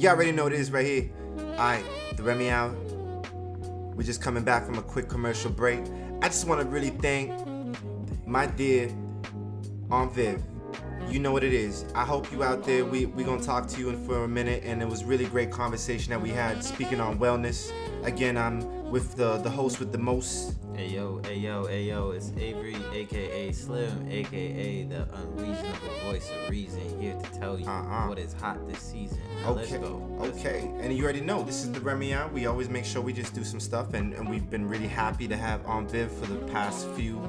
You already know what it is right here. Alright, the Remy Hour. We're just coming back from a quick commercial break. I just want to really thank my dear Aunt Viv. You know what it is. I hope you out there. We we gonna talk to you in for a minute, and it was really great conversation that we had speaking on wellness. Again, I'm with the the host with the most. Hey yo, hey yo, hey yo, it's Avery, aka Slim, aka the unreasonable voice of reason, here to tell you Uh-uh. what is hot this season. Now Okay, let's go. Let's okay, and you already know this is the Hour. We always make sure we just do some stuff, and, and we've been really happy to have on Viv for the past few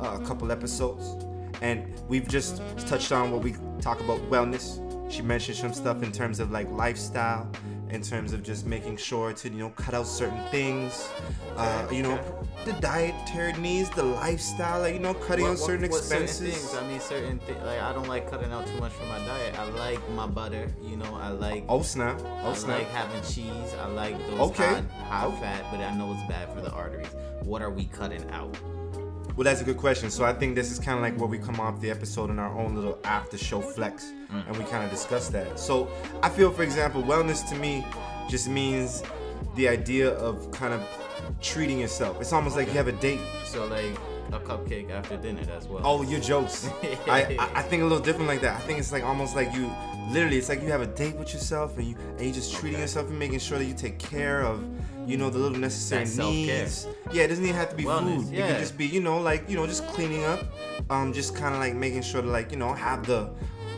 uh, couple episodes, and we've just touched on what we talk about wellness. She mentioned some stuff in terms of like lifestyle, in terms of just making sure to you know cut out certain things, uh, you know, the dietary needs, the lifestyle, like you know, cutting What- out certain what- what expenses. Certain things. I mean, certain things. Like I don't like cutting out too much from my diet. I like my butter. You know, I like. Oh snap! Oh I snap! like having cheese. I like those Okay. high, high Okay. fat, but I know it's bad for the arteries. What are we cutting out? Well, that's a good question. So I think this is kind of like where we come off the episode in our own little after show flex, mm. and we kind of discuss that. So I feel, for example, wellness to me just means the idea of kind of treating yourself. It's almost like you have a date. So like a cupcake after dinner. That's well. Oh, your jokes. I, I I think a little different like that. I think it's like almost like you literally it's like you have a date with yourself and you and you just treating Okay. yourself and making sure that you take care of you know the little necessary That self-care. needs. Yeah, it doesn't even have to be Wellness, food. It yeah. can just be you know like you know just cleaning up, um just kind of like making sure to like you know have the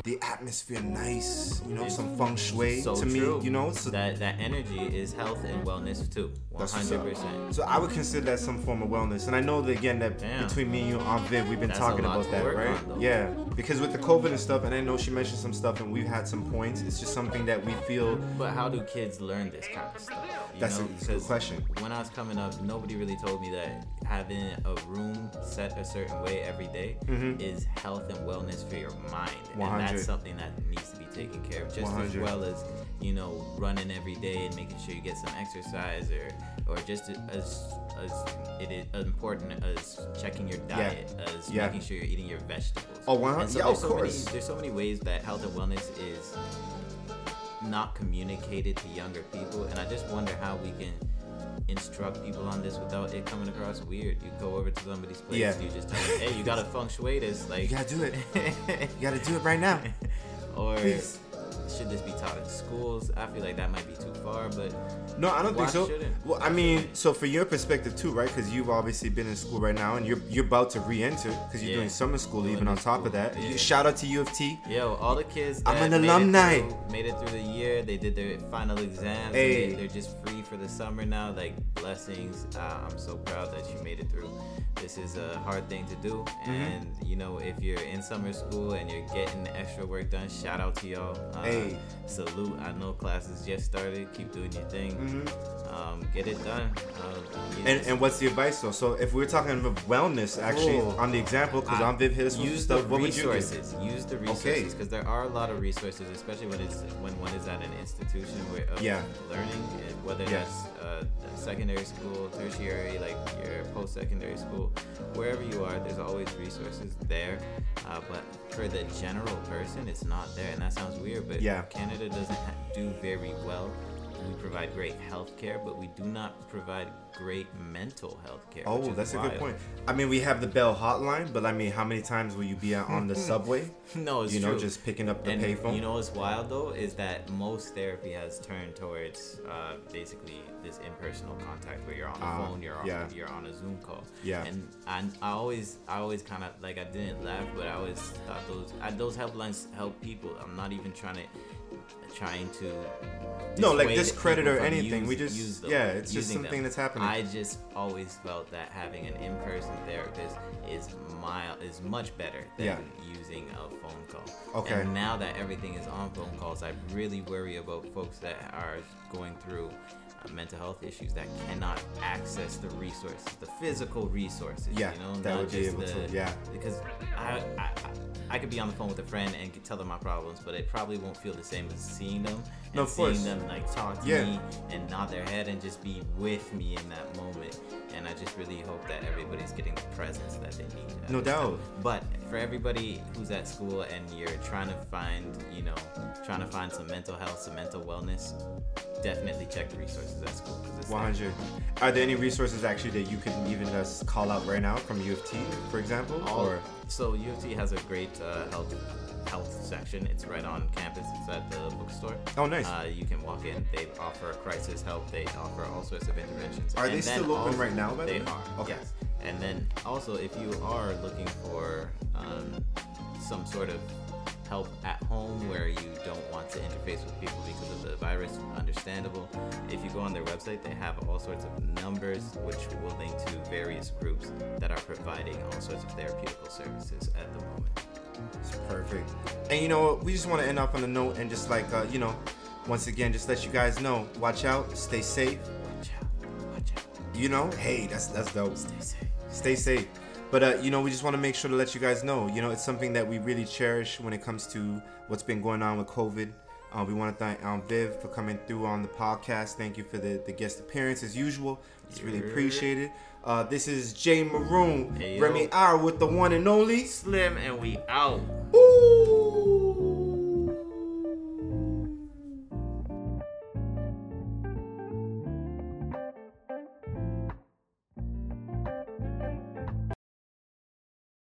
the atmosphere nice. You know some feng shui so to true. me. You know so that that energy is health and wellness too. One hundred percent. So I would consider that some form of wellness, and I know that again that Damn. between me and you, on Viv, we've been That's talking about that, right? on, yeah, because with the COVID and stuff, and I know she mentioned some stuff, and we've had some points. It's just something that we feel. But how do kids learn this kind of stuff? You That's know? a- good question. When I was coming up, nobody really told me that having a room set a certain way every day Mhm. is health and wellness for your mind, and 100. That's something that needs to be taken care of, just as well as you know running every day and making sure you get some exercise, or or just as as it is important as checking your diet, as Yeah. making sure you're eating your vegetables. Oh, 100 so yeah, of so course. Many, there's so many ways that health and wellness is not communicated to younger people, and I just wonder how we can instruct people on this without it coming across weird. You go over to somebody's place, Yeah. you just tell them, "Hey, you gotta feng shui this," like, You gotta do it. You gotta do it right now. or Please. should this be taught in schools? I feel like that might be too far, but No, I don't Why think so. shouldn't? Well, I mean, so for your perspective too, right? Because you've obviously been in school right now, and you're you're about to re-enter because you're Yeah. doing summer school. Doing even on top of that, yeah. Shout out to U of T. Yo, all the kids I'm an made it alumni. through- Made it through the year. They did their final exams. Hey. they, are just free for the summer now. Like blessings. Uh, I'm so proud that you made it through. This is a hard thing to do, Mm-hmm. and you know if you're in summer school and you're getting the extra work done, shout out to y'all. Uh, Hey. Salute. I know classes just started. Keep doing your thing. Mhm. Um, get it done. Um, And, and what's the advice though? So if we're talking about wellness, actually, Cool. on the example, because I- Aunt Viv hit us with use stuff, the what would you do? resources. Use the Okay. resources because there are a lot of resources, especially when it's when one is at an institution where of Yeah. learning, eh, whether Yeah. that's uh, secondary school, tertiary, like your post-secondary school, wherever you are, there's always resources there. Uh, but for the general person, it's not there, and that sounds weird. But Yeah. Canada doesn't ha- do very well. We provide great health care, but we do not provide great mental health care. Oh, that's a good point. I mean, we have the Bell hotline, but I mean, how many times will you be out on the subway? No, it's you know, true. just picking up the and payphone. you know what's wild though is that most therapy has turned towards uh, basically this impersonal contact where you're on the Ah, phone, you're on, yeah. you're on a Zoom call. Yeah. And I, I always, I always kind of like I didn't laugh, but I always thought those, I, those helplines help people. I'm not even trying to, trying to. No, like discredit or anything. use- we just, use them- yeah, it's just something them. that's happening. I just always felt that having an in-person therapist is mild is much better than Yeah. using a phone call. Okay. And now that everything is on phone calls, I really worry about folks that are going through uh, mental health issues that cannot access the resources, the physical resources. Yeah, you know, that would be able the, to- yeah. Because I, I, I, I could be on the phone with a friend and could tell them my problems, but it probably won't feel the same seeing them and No, seeing course. them like talk to Yeah. me and nod their head and just be with me in that moment. And I just really hope that everybody's getting the presence that they need. No doubt. But for everybody who's at school and you're trying to find, you know, trying to find some mental health, some mental wellness, definitely check the resources at school. it's there. 100. Are there any resources actually that you can even just call out right now from U of T, for example? All- or so U of T has a great uh, health health section. It's right on campus. It's at the bookstore. oh, nice. Uh, you can walk in. They offer crisis help. They offer all sorts of interventions. Are And they still open right now, by the They way? are. Okay. Yes. And then also, if you are looking for um, some sort of help at home where you don't want to interface with people because of the virus, understandable. If you go on their website, they have all sorts of numbers which will link to various groups that are providing all sorts of therapeutical services at the moment. It's perfect. And you know what? We just want to end off on a note and just like, uh, you know, once again, just let you guys know, watch out, stay safe. Watch out. Watch out. You know, hey, that's that's dope. Stay safe. Stay safe. But uh, you know, we just want to make sure to let you guys know. You know, it's something that we really cherish when it comes to what's been going on with COVID. Uh, we want to thank um, Viv for coming through on the podcast. Thank you for the, the guest appearance as usual. It's really appreciated. Uh, this is Jay Maroon, Hey. Remy R with the one and only. Slim and we out. Ooh.